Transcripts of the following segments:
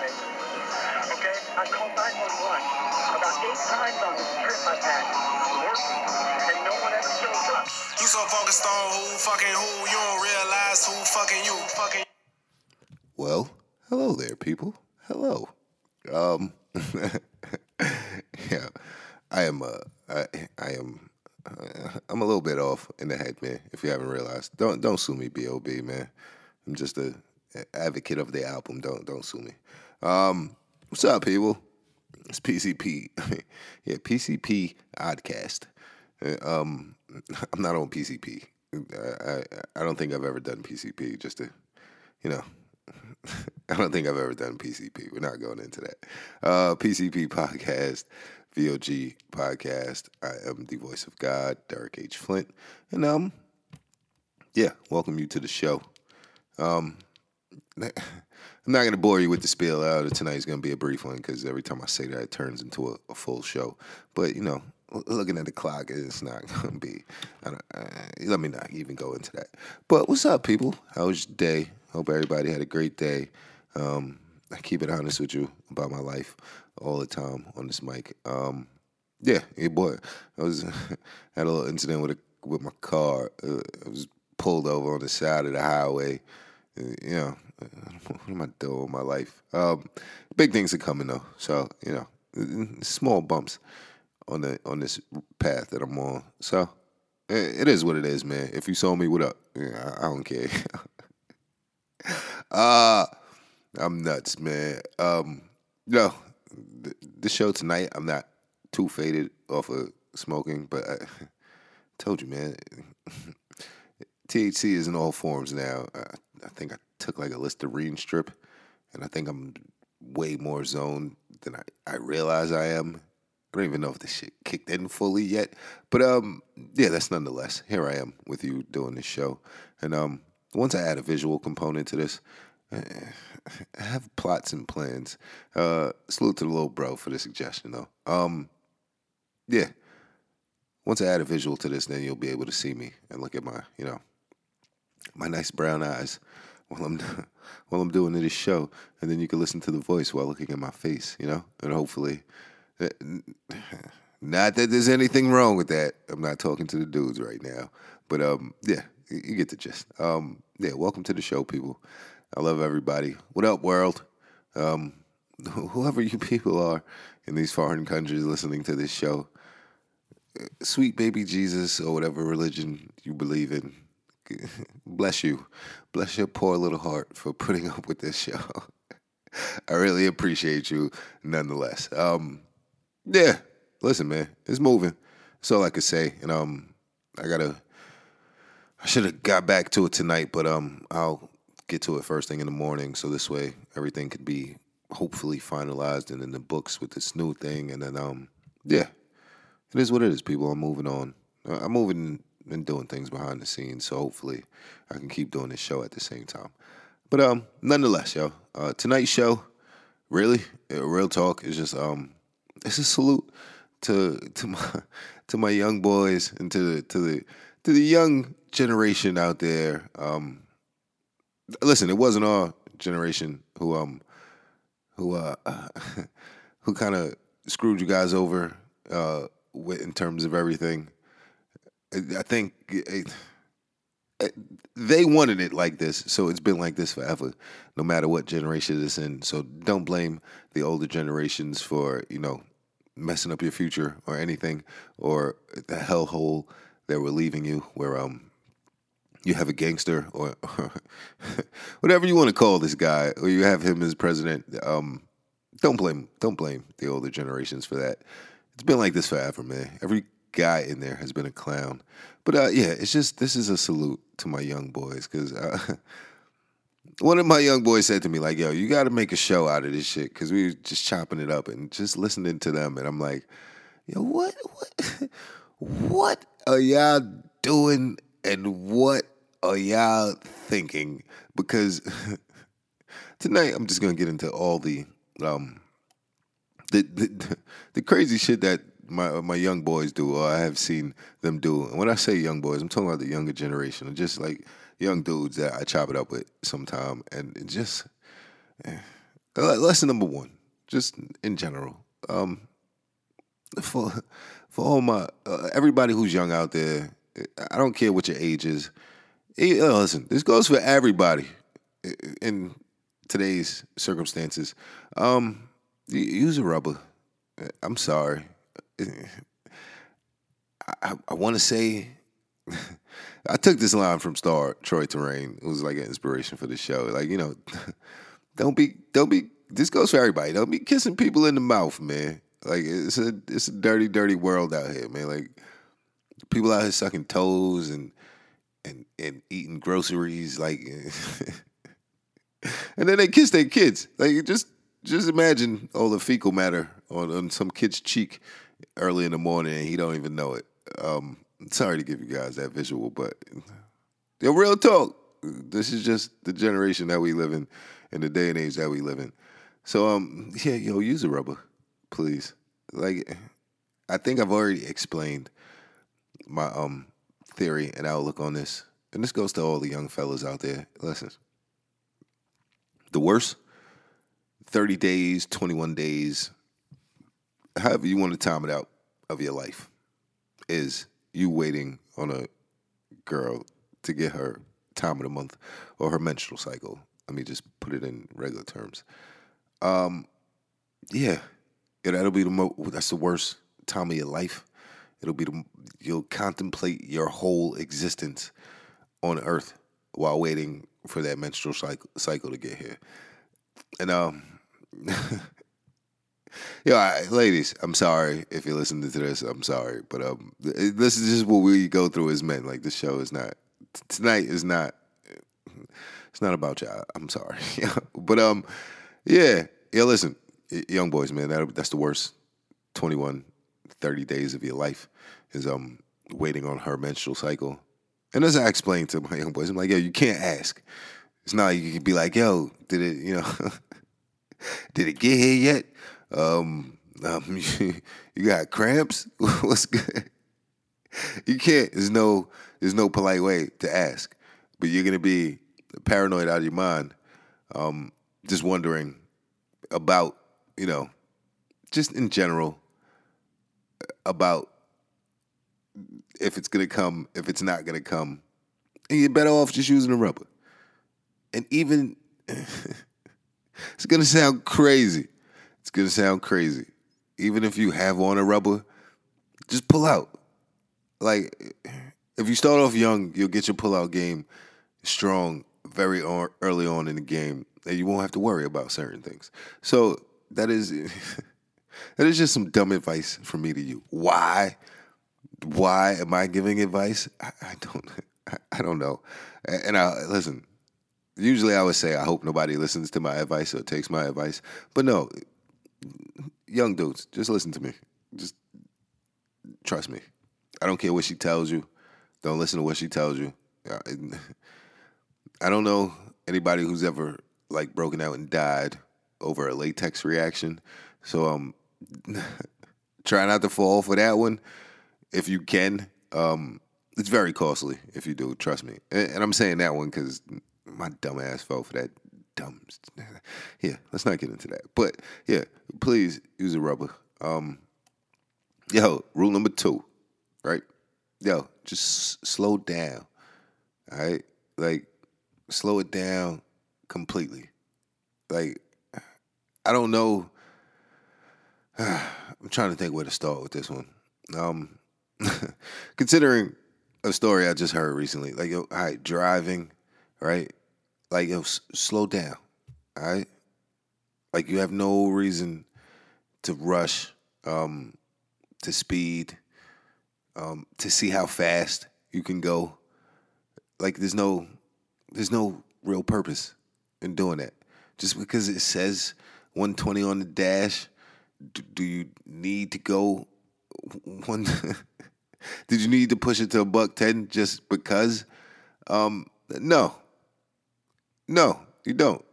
me. Okay? I called 911 about eight times on this trip I've had working, and no one ever shows up. You so focused on who fucking who, you don't realize who fucking you. Fucking Well, hello there, people. Hello. Um, yeah, I am. Uh, I, I am. Uh, I'm a little bit off in the head, man. If you haven't realized, don't don't sue me, Bob, man. I'm just a, a advocate of the album. Don't don't sue me. Um, what's up, people? It's PCP. yeah, PCP Oddcast. Uh, Um, I'm not on PCP. I, I I don't think I've ever done PCP. Just to, you know, I don't think I've ever done PCP. We're not going into that. Uh, PCP podcast, VOG podcast. I am the voice of God, Derek H. Flint, and um, yeah, welcome you to the show. Um, I'm not going to bore you with the spiel. Uh, tonight's going to be a brief one because every time I say that, it turns into a, a full show. But you know, looking at the clock, it's not going to be. I don't, uh, let me not even go into that. But what's up, people? How was your day? Hope everybody had a great day. Um, I keep it honest with you about my life all the time on this mic. Um, yeah, boy. I was had a little incident with a, with my car. Uh, I was pulled over on the side of the highway. Uh, you know, what am I doing with my life? Um, big things are coming though. So you know, small bumps on the on this path that I'm on. So it, it is what it is, man. If you saw me, what up? Yeah, I, I don't care. uh I'm nuts, man. Um, no, the, the show tonight, I'm not too faded off of smoking, but I told you, man. THC is in all forms now. I, I think I took like a Listerine strip, and I think I'm way more zoned than I, I realize I am. I don't even know if this shit kicked in fully yet, but um, yeah, that's nonetheless. Here I am with you doing this show, and um, once I add a visual component to this, eh, I have plots and plans. Uh, salute to the little bro for the suggestion, though. Um, yeah, once I add a visual to this, then you'll be able to see me and look at my, you know, my nice brown eyes while I'm while I'm doing this show, and then you can listen to the voice while looking at my face, you know, and hopefully, eh, not that there's anything wrong with that. I'm not talking to the dudes right now, but um, yeah, you you get the gist. Um, yeah, welcome to the show, people. I love everybody. What up, world? Um, whoever you people are in these foreign countries listening to this show, sweet baby Jesus or whatever religion you believe in, bless you. Bless your poor little heart for putting up with this show. I really appreciate you nonetheless. Um, yeah, listen, man, it's moving. That's all I could say. And um, I gotta. I should have got back to it tonight, but um, I'll get to it first thing in the morning, so this way everything could be hopefully finalized and in the books with this new thing. And then um, yeah, it is what it is, people. I'm moving on. I'm moving and doing things behind the scenes, so hopefully I can keep doing this show at the same time. But um, nonetheless, yo, uh, tonight's show, really, uh, real talk, is just um, it's a salute to to my to my young boys and to the to the to the young generation out there. Um, listen, it wasn't our generation who um who uh who kind of screwed you guys over uh with, in terms of everything. I think it, it, they wanted it like this, so it's been like this forever, no matter what generation it's in. So don't blame the older generations for you know messing up your future or anything, or the hellhole that we're leaving you, where um you have a gangster or, whatever you want to call this guy, or you have him as president. Um, don't blame don't blame the older generations for that. It's been like this forever, man. Every guy in there has been a clown. But uh, yeah, it's just this is a salute to my young boys because uh, one of my young boys said to me like, "Yo, you got to make a show out of this shit," because we were just chopping it up and just listening to them, and I'm like, "Yo, what, what, what are y'all doing, and what are y'all thinking?" Because tonight I'm just gonna get into all the um the the, the crazy shit that my my young boys do, or I have seen them do. And when I say young boys, I'm talking about the younger generation, just like young dudes that I chop it up with sometime, and just. eh, lesson number one, just in general, um, for for all my uh, everybody who's young out there, I don't care what your age is. Listen, this goes for everybody in today's circumstances. Um, use a rubber. I'm sorry. I, I, want to say I took this line from Star Troy Terrain. It was like an inspiration for the show. Like you know, don't be don't be. This goes for everybody. Don't be kissing people in the mouth, man. Like it's a it's a dirty, dirty world out here, man. Like people out here sucking toes and and and eating groceries, like, and then they kiss their kids. Like just just imagine all the fecal matter on, on some kid's cheek early in the morning, and he don't even know it. Um, sorry to give you guys that visual, but yo, real talk. This is just the generation that we live in, and the day and age that we live in. So, um, yeah, yo, use a rubber, please. Like, I think I've already explained my um theory and outlook on this, and this goes to all the young fellas out there. Listen, the worst thirty days, twenty one days, however you want to time it out of your life, is you waiting on a girl to get her time of the month or her menstrual cycle. Let me just put it in regular terms. Um, yeah, yeah, that'll be the mo- that's the worst time of your life. It'll be the you'll contemplate your whole existence on Earth while waiting for that menstrual cycle cycle to get here. And um, yo, I, ladies, I'm sorry if you're listening to this. I'm sorry, but um, this is just what we go through as men. Like the show is not tonight is not. It's not about y'all. I'm sorry, but um, yeah, yeah. Listen, young boys, man, that that's the worst 21, 30 days of your life is um waiting on her menstrual cycle. And as I explained to my young boys, I'm like, yo, you can't ask. It's not like you can be like, yo, did it, you know, did it get here yet? Um, um you got cramps? What's good? You can't. There's no there's no polite way to ask. But you're gonna be paranoid out of your mind, um, just wondering about, you know, just in general about if it's gonna come, if it's not gonna come. And you're better off just using a rubber. And even it's gonna sound crazy. It's gonna sound crazy. Even if you have on a rubber, just pull out. Like if you start off young, you'll get your pull-out game strong very early on in the game, and you won't have to worry about certain things. So that is that is just some dumb advice from me to you. Why? Why am I giving advice? I, I don't. I, don't know. And I listen. Usually, I would say I hope nobody listens to my advice or takes my advice, but no. Young dudes, just listen to me. Just trust me. I don't care what she tells you. Don't listen to what she tells you. I, don't know anybody who's ever like broken out and died over a latex reaction. So um try not to fall for that one if you can. Um it's very costly if you do, trust me. And, and I'm saying that one cuz my dumb ass fell for that dumb Yeah, let's not get into that. But yeah, please use a rubber. Um yo, rule number 2, right? Yo, just slow down. All right? Like slow it down completely. Like I don't know. I'm trying to think where to start with this one. Um, considering a story I just heard recently, like yo, all right, driving, right? Like yo, slow down, all right? Like you have no reason to rush, um, to speed, um, to see how fast you can go. Like there's no, there's no real purpose in doing that. Just because it says 120 on the dash, do, do you need to go one? did you need to push it to a buck ten just because? Um, no, no, you don't.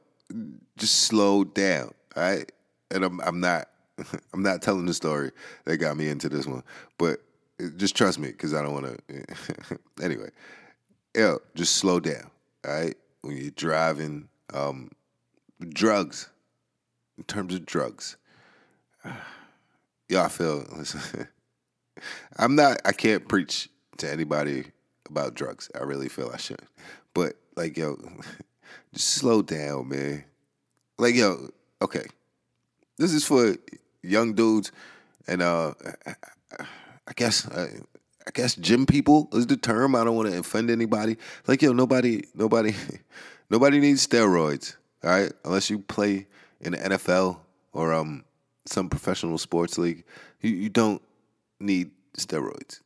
Just slow down, all right? And I'm I'm not I'm not telling the story that got me into this one, but just trust me because I don't want to. anyway, yo, just slow down, all right? When you're driving, um, drugs, in terms of drugs, I feel. Listen, I'm not. I can't preach to anybody about drugs. I really feel I should, but like yo, just slow down, man. Like yo, okay, this is for young dudes, and uh, I guess uh, I guess gym people is the term. I don't want to offend anybody. Like yo, nobody, nobody, nobody needs steroids. All right, unless you play in the NFL or um some professional sports league, you, you don't need steroids.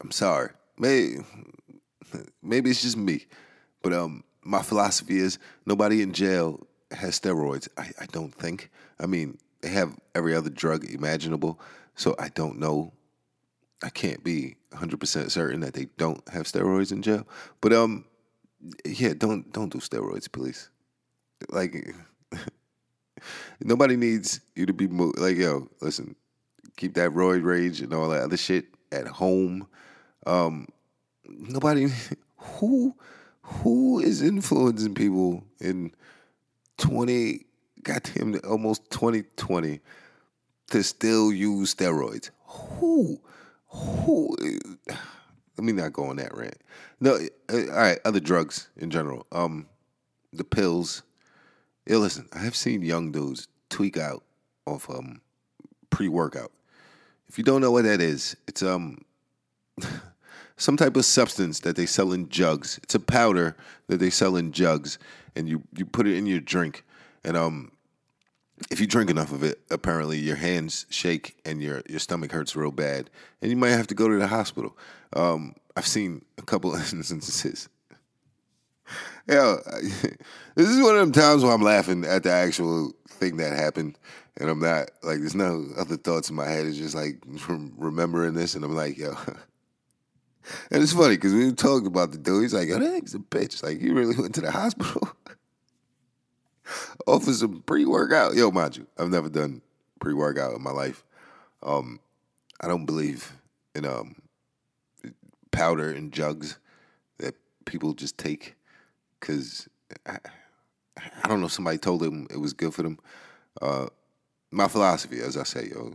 I'm sorry. Maybe maybe it's just me, but um my philosophy is nobody in jail has steroids. I, I don't think. I mean, they have every other drug imaginable, so I don't know. I can't be 100% certain that they don't have steroids in jail. But um yeah, don't don't do steroids, please. Like nobody needs you to be mo- like yo, listen, keep that roid rage and all that other shit at home. Um nobody who who is influencing people in 20 goddamn almost 2020 to still use steroids? Who who let me not go on that rant. No uh, all right other drugs in general. Um the pills. Yeah listen i have seen young dudes tweak out off um pre-workout. If you don't know what that is it's um some type of substance that they sell in jugs. It's a powder that they sell in jugs, and you you put it in your drink, and um, if you drink enough of it, apparently your hands shake and your your stomach hurts real bad, and you might have to go to the hospital. Um, I've seen a couple instances. Yeah, this is one of them times where I'm laughing at the actual thing that happened, and I'm not like there's no other thoughts in my head. It's just like remembering this, and I'm like, yo. And it's funny because we talked about the dude. He's like, "Yo, that nigga's a bitch." Like, he really went to the hospital off of some pre-workout. Yo, mind you, I've never done pre-workout in my life. Um, I don't believe in um, powder and jugs that people just take because I, I, don't know. Somebody told them it was good for them. Uh, my philosophy, as I say, yo,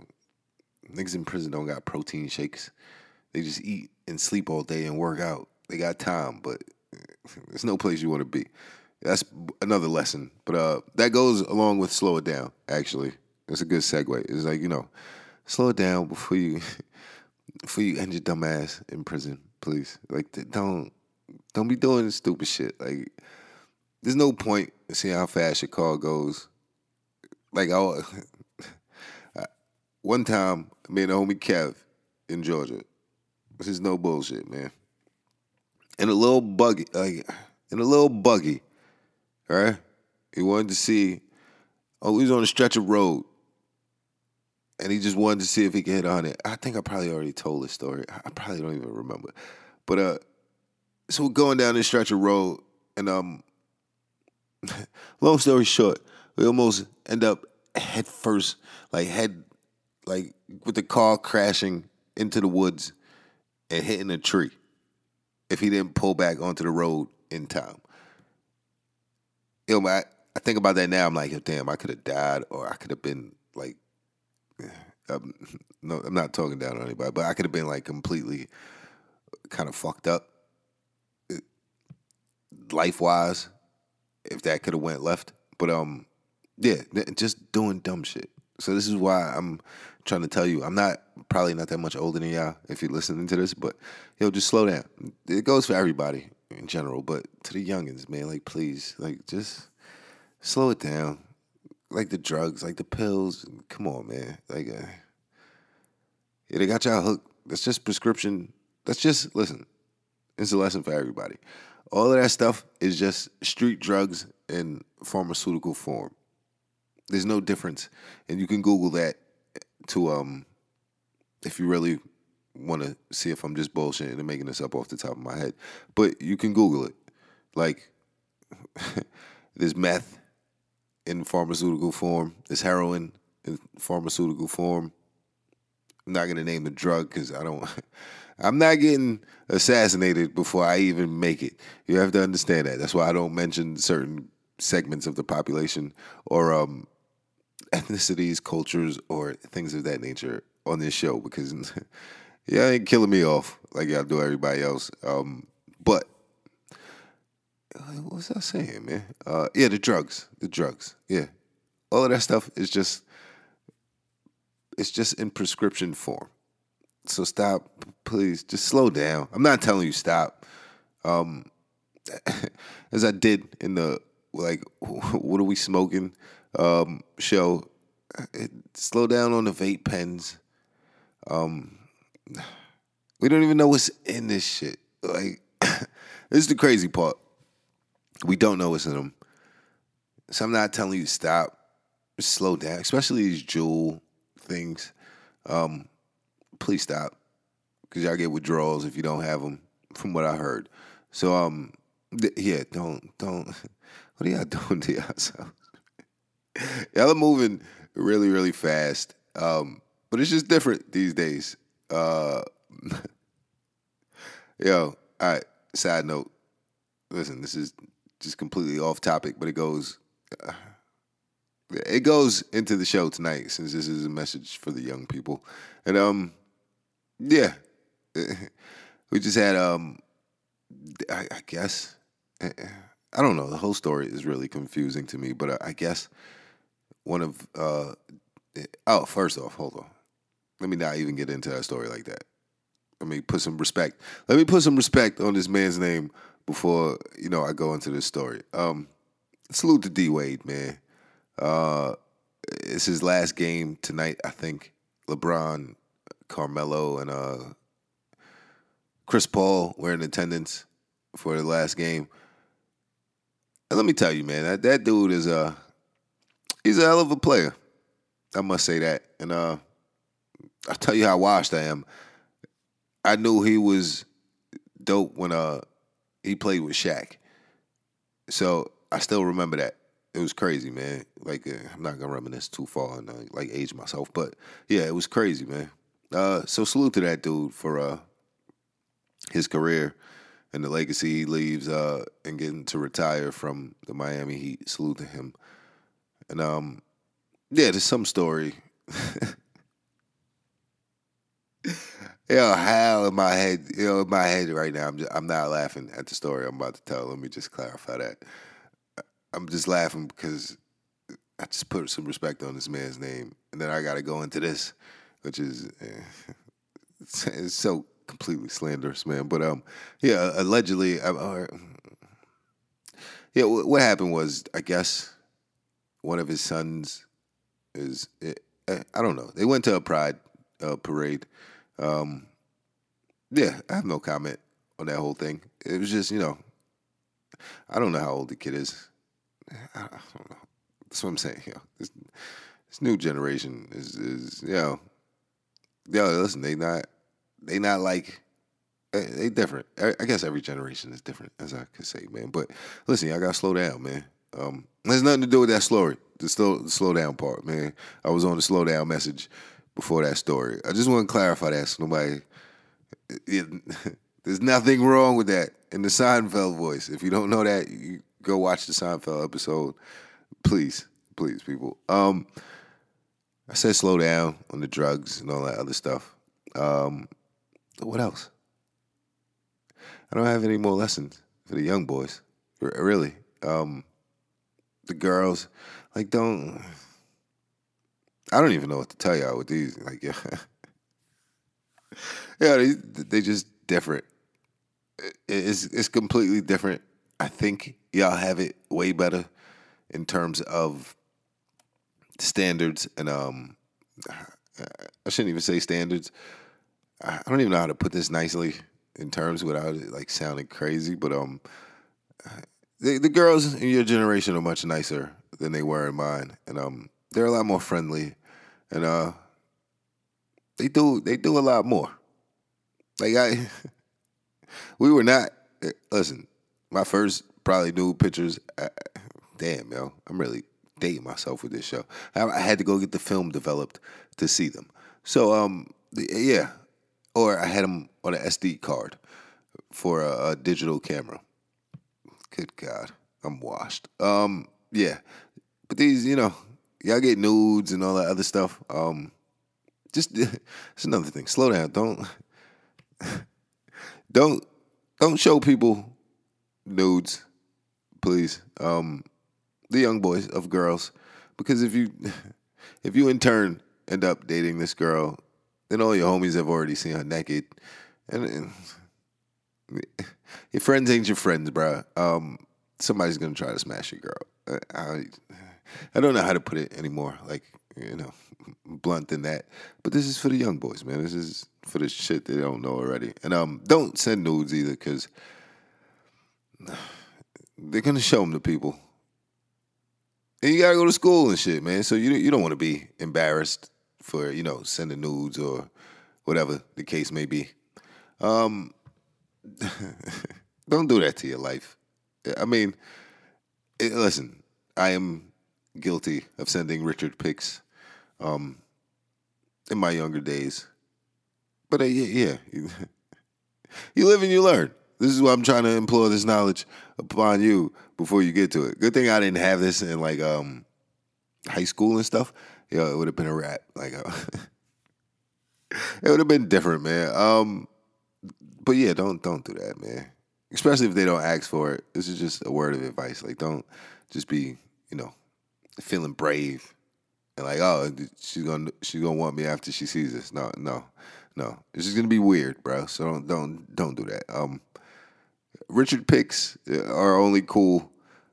niggas in prison don't got protein shakes. They just eat and sleep all day and work out. They got time, but there's no place you want to be. That's another lesson. But uh, that goes along with slow it down. Actually, it's a good segue. It's like you know, slow it down before you before you end your dumb ass in prison, please. Like don't don't be doing stupid shit. Like there's no point in seeing how fast your car goes. Like I, one time, me and homie Kev in Georgia, this is no bullshit, man. In a little buggy, like in a little buggy, right? He wanted to see. Oh, he was on a stretch of road, and he just wanted to see if he could hit on it. I think I probably already told this story. I probably don't even remember. But uh, so we're going down this stretch of road, and um, long story short, we almost end up head first, like head, like with the car crashing into the woods and hitting a tree if he didn't pull back onto the road in time. Yo, man, I, I think about that now. I'm like, damn, I could have died, or I could have been like, um, no, I'm not talking down on anybody, but I could have been like completely kind of fucked up, life wise, if that could have went left. But um, yeah, just doing dumb shit. So this is why I'm trying to tell you. I'm not probably not that much older than y'all if you're listening to this, but yo, just slow down. It goes for everybody in general, but to the youngins, man, like please, like just slow it down. Like the drugs, like the pills. Come on, man. Like, uh, yeah, they got y'all hooked. That's just prescription. That's just listen. It's a lesson for everybody. All of that stuff is just street drugs in pharmaceutical form. There's no difference, and you can Google that to um if you really want to see if I'm just bullshitting and making this up off the top of my head. But you can Google it. Like there's meth in pharmaceutical form. There's heroin in pharmaceutical form. I'm not gonna name the drug because I don't. I'm not getting assassinated before I even make it. You have to understand that. That's why I don't mention certain segments of the population or um, ethnicities, cultures, or things of that nature on this show because yeah, ain't killing me off like y'all do everybody else. Um, but what was I saying, man? Uh, yeah, the drugs, the drugs. Yeah, all of that stuff is just it's just in prescription form. So stop, please. Just slow down. I'm not telling you stop. Um, as I did in the like, what are we smoking? Um, show. It, slow down on the vape pens. Um, we don't even know what's in this shit. Like, this is the crazy part. We don't know what's in them. So I'm not telling you to stop. Slow down, especially these Juul things. Um, please stop, because y'all get withdrawals if you don't have them. From what I heard, so um, th- yeah, don't don't. What are y'all doing to yourselves? y'all are moving really really fast, um, but it's just different these days. Uh, yo, all right. Side note. Listen, this is just completely off topic, but it goes. Uh, it goes into the show tonight since this is a message for the young people, and um, yeah, we just had um, I, I guess I don't know. The whole story is really confusing to me, but I guess one of uh, oh, first off, hold on. Let me not even get into that story like that. Let me put some respect. Let me put some respect on this man's name before you know I go into this story. Um, salute to D Wade, man. Uh, it's his last game tonight. I think LeBron, Carmelo, and uh, Chris Paul were in attendance for the last game. And let me tell you, man, that, that dude is a he's a hell of a player. I must say that. And uh, I'll tell you how washed I am. I knew he was dope when uh he played with Shaq. So I still remember that. It was crazy, man. Like uh, I'm not gonna reminisce too far and uh, like age myself, but yeah, it was crazy, man. Uh, so salute to that dude for uh his career and the legacy he leaves uh and getting to retire from the Miami Heat. Salute to him. And um yeah, there's some story. you know, how in my head, you know, in my head right now, I'm just, I'm not laughing at the story I'm about to tell. Let me just clarify that. I'm just laughing because I just put some respect on this man's name, and then I got to go into this, which is eh, it's, it's, so completely slanderous, man. But um, yeah, allegedly, uh, yeah, what happened was, I guess, one of his sons is, eh, eh, I don't know. They went to a pride uh, parade um, yeah, I have no comment on that whole thing. It was just, you know, I don't know how old the kid is. I don't know. That's what I'm saying. You know, this, this new generation is, is, you know, yo, listen, they not, they not like, eh, they different. I guess every generation is different, as I could say, man. But listen, y'all gotta slow down, man. Um, there's nothing to do with that story. The slow, the slow down part, man. I was on the slow down message before that story. I just want to clarify that so nobody. It, there's nothing wrong with that in the Seinfeld voice. If you don't know that, you go watch the Seinfeld episode. Please, please, people. Um, I said slow down on the drugs and all that other stuff. Um, what else? I don't have any more lessons for the young boys. Really, um, the girls, like, don't I don't even know what to tell y'all with these. Like, yeah, yeah, they they just different. It's it's completely different. I think y'all have it way better in terms of standards and um. I shouldn't even say standards. I don't even know how to put this nicely in terms without it like sounding crazy, but um, the the girls in your generation are much nicer than they were in mine, and um, they're a lot more friendly and uh, they do they do a lot more. Like I, we were not. Listen, my first probably nude pictures. Uh, damn, yo, I'm really dating myself with this show. I, I, had to go get the film developed to see them. So um, yeah, or I had them on an SD card for a, a digital camera. Good God, I'm washed. Um, yeah, but these, you know, y'all get nudes and all that other stuff. Um, just it's another thing. Slow down. Don't don't don't show people nudes, please. Um, the young boys of girls, because if you if you in turn end up dating this girl, then all your homies have already seen her naked, and, and your friends ain't your friends, bro. Um, somebody's gonna try to smash your girl. I, I don't know how to put it anymore. Like you know, blunt than that. But this is for the young boys, man. This is for the shit they don't know already. And um, don't send nudes either, because they're gonna show them to people. And you gotta go to school and shit, man. So you you don't want to be embarrassed for you know sending nudes or whatever the case may be. Um, don't do that to your life. I mean, it, listen, I am guilty of sending Richard pics um, in my younger days. But uh, yeah, yeah. you live and you learn. This is why I'm trying to implore this knowledge upon you before you get to it. Good thing I didn't have this in like um, high school and stuff. Yeah, it would have been a rap. Like uh, it would have been different, man. Um, but yeah, don't don't do that, man. Especially if they don't ask for it. This is just a word of advice. Like, don't just be, you know, feeling brave and like, oh, she's gonna she's gonna want me after she sees this. No, no, no. It's just gonna be weird, bro. So don't don't don't do that. Um, Richard pics are only cool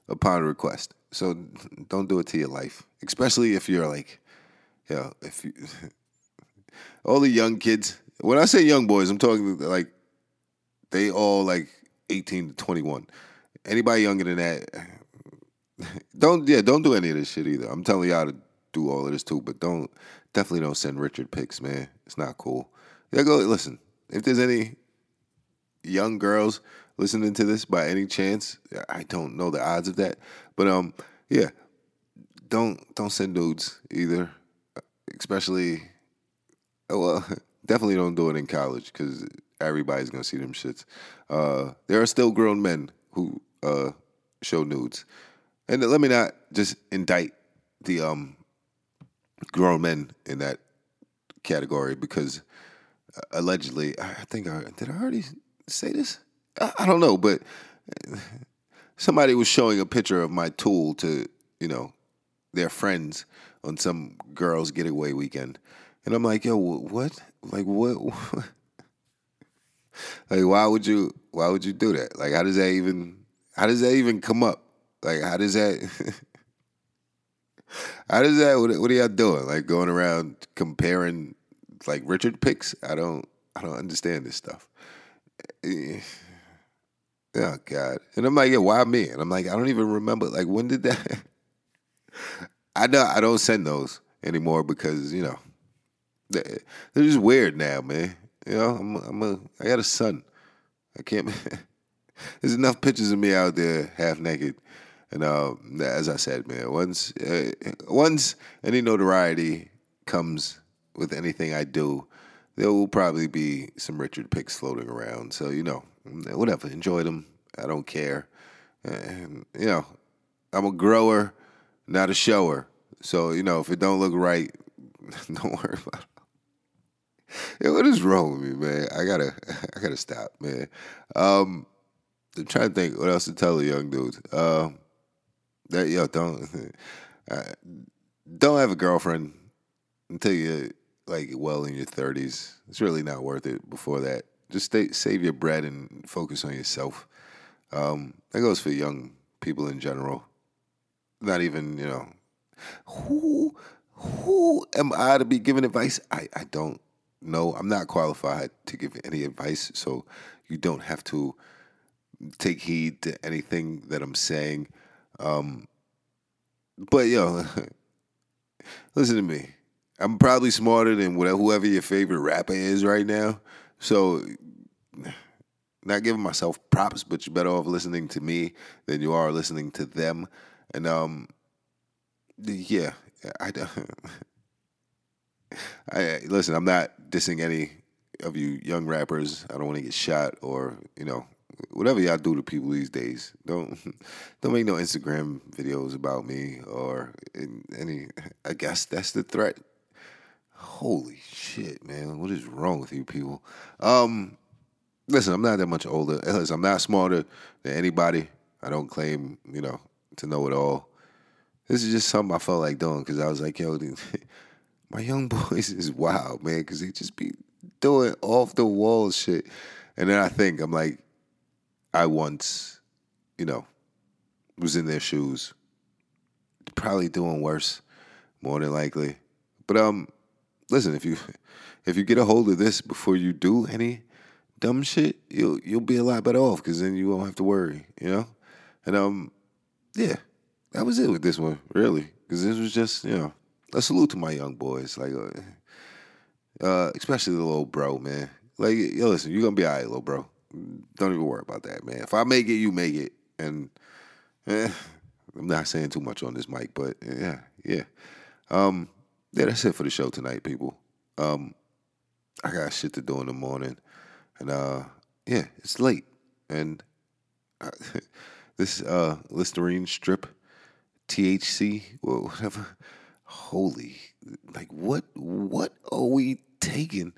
upon request. So don't do it to your life, especially if you're like, you know, if you all the young kids. When I say young boys, I'm talking like they all like 18 to 21. Anybody younger than that, don't yeah, don't do any of this shit either. I'm telling y'all to do all of this too, but don't definitely don't send Richard pics, man. It's not cool. Yeah, go listen. If there's any young girls listening to this by any chance, I don't know the odds of that, but um, yeah, don't don't send nudes either, especially. Well, definitely don't do it in college because everybody's gonna see them shits. Uh, there are still grown men who uh, show nudes, and let me not just indict the um grown men in that category because uh, allegedly, I think I did I already say this? I, I don't know, but somebody was showing a picture of my tool to you know their friends on some girls' getaway weekend, and I'm like, yo, what? Like what? like why would you? Why would you do that? Like how does that even? How does that even come up? Like how does that? How does that? What, what are y'all doing? Like going around comparing like Richard picks? I don't. I don't understand this stuff. Eh, oh God! And I'm like, yeah, why me? And I'm like, I don't even remember. Like, when did that? I don't. I don't send those anymore because you know they're just weird now, man. You know, I'm. I'm a. I got a son. I can't. There's enough pictures of me out there half naked and uh, as I said, man, once uh, once any notoriety comes with anything I do, there will probably be some Richard pics floating around. So you know, whatever, enjoy them. I don't care. And you know, I'm a grower, not a shower. So you know, if it don't look right, don't worry about it. Yo, what is wrong with me, man? I gotta, I gotta stop, man. Um, I'm trying to think what else to tell the young dudes. Um, that yo don't uh, don't have a girlfriend until you like well in your thirties. It's really not worth it before that. Just stay, save your bread and focus on yourself. Um, that goes for young people in general. Not even you know who who am I to be giving advice? I I don't know. I'm not qualified to give any advice, so you don't have to take heed to anything that I'm saying. Um, but yo, listen to me. I'm probably smarter than whatever, whoever your favorite rapper is right now. So, not giving myself props, but you're better off listening to me than you are listening to them. And um, yeah, I, I listen. I'm not dissing any of you young rappers. I don't want to get shot or you know whatever y'all do to people these days, don't don't make no Instagram videos about me or any. I guess that's the threat. Holy shit, man! What is wrong with you people? Um, listen, I'm not that much older. Listen, I'm not smarter than anybody. I don't claim, you know, to know it all. This is just something I felt like doing because I was like, yo, my young boys is wild, man, because they just be doing off the wall shit. And then I think I'm like, I once, you know, was in their shoes, probably doing worse, more than likely. But um, listen, if you if you get a hold of this before you do any dumb shit, you'll you'll be a lot better off because then you won't have to worry, you know. And um, yeah, that was it with this one, really, because this was just you know a salute to my young boys, like uh, uh especially the little bro, man. Like, yo, listen, you're gonna be alright, little bro. Don't even worry about that, man. If I make it, you make it, and eh, I'm not saying too much on this mic, but yeah, yeah. Um, yeah, that's it for the show tonight, people. Um, I got shit to do in the morning, and uh, yeah, it's late, and I, this uh Listerine strip, THC, whatever. Holy, like what? What are we taking?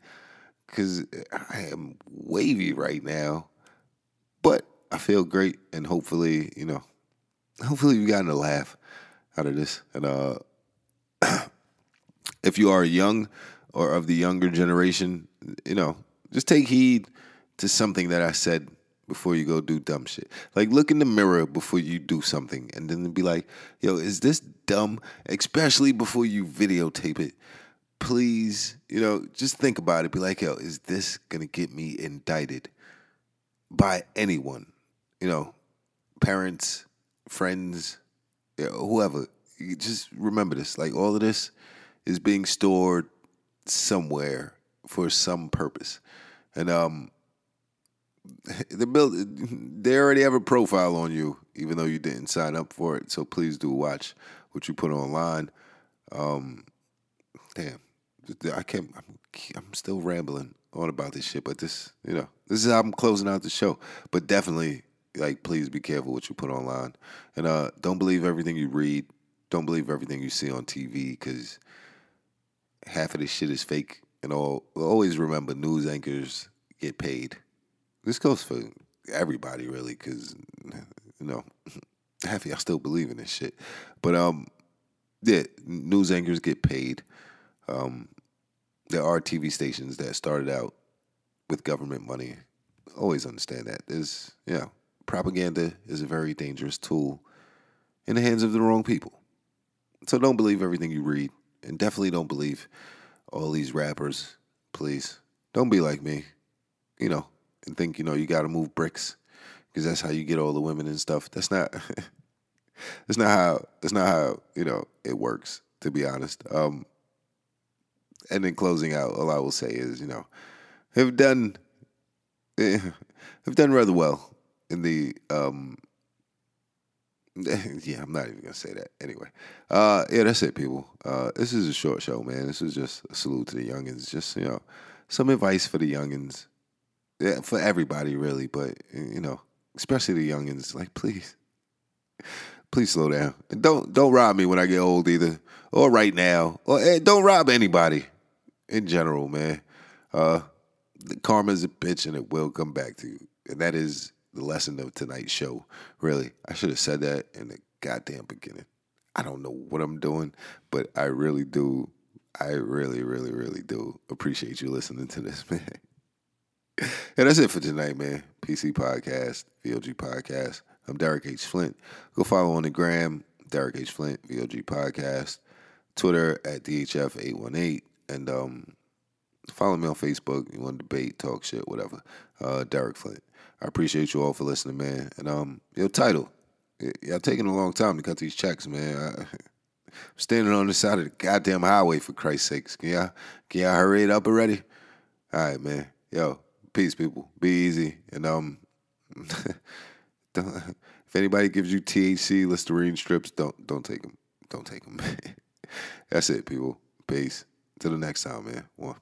Because I am wavy right now, but I feel great, and hopefully, you know, hopefully you gotten a laugh out of this, and uh. if you are young or of the younger generation, you know, just take heed to something that I said before you go do dumb shit. Like look in the mirror before you do something and then be like, yo, is this dumb? Especially before you videotape it. Please, you know, just think about it. Be like, yo, is this gonna get me indicted by anyone? You know, parents, friends, whoever. You just remember this. Like all of this is being stored somewhere for some purpose. And um the build they already have a profile on you, even though you didn't sign up for it. So please do watch what you put online. Um damn. I can't I'm, I'm still rambling on about this shit, but this, you know, this is how I'm closing out the show. But definitely like please be careful what you put online. And uh don't believe everything you read. Don't believe everything you see on TV cuz half of this shit is fake. And all always remember news anchors get paid. This goes for everybody really, because you know half of y'all still believe in this shit. But um, yeah, news anchors get paid. Um, there are TV stations that started out with government money. Always understand that. There's you know, propaganda is a very dangerous tool in the hands of the wrong people. So don't believe everything you read and definitely don't believe all these rappers. Please don't be like me, you know, and think you know you got to move bricks because that's how you get all the women and stuff. That's not. that's not how. That's not how you know it works. To be honest. Um, and then closing out, all I will say is, you know, have done have done rather well in the um, yeah, I'm not even gonna say that. Anyway, uh, yeah, that's it, people. Uh, this is a short show, man. This is just a salute to the youngins. Just you know, some advice for the youngins, yeah, for everybody really, but you know, especially the youngins. Like, please, please slow down and don't don't rob me when I get old either, or right now, or hey, don't rob anybody in general, man. Uh, karma's a bitch and it will come back to you, and that is the lesson of tonight's show. Really, I should have said that in the goddamn beginning. I don't know what I'm doing, but I really do. I really, really, really do appreciate you listening to this, man. And that's it for tonight, man. PCP Podcast, VOG Podcast. I'm Derek H. Flint. Go follow on the gram, Derek H. Flint, VOG Podcast. Twitter at DHF818. And um, follow me on Facebook. You want to debate, talk shit, whatever. Uh, Derek Flint. I appreciate you all for listening, man. And um, your title, y'all taking a long time to cut these checks, man. I, am standing on the side of the goddamn highway for Christ's sakes. Can y'all, can y'all hurry it up already? All right, man. Yo, peace, people. Be easy. And um, don't, if anybody gives you THC Listerine strips, don't don't take them. Don't take them. That's it, people. Peace. Till the next time, man. One.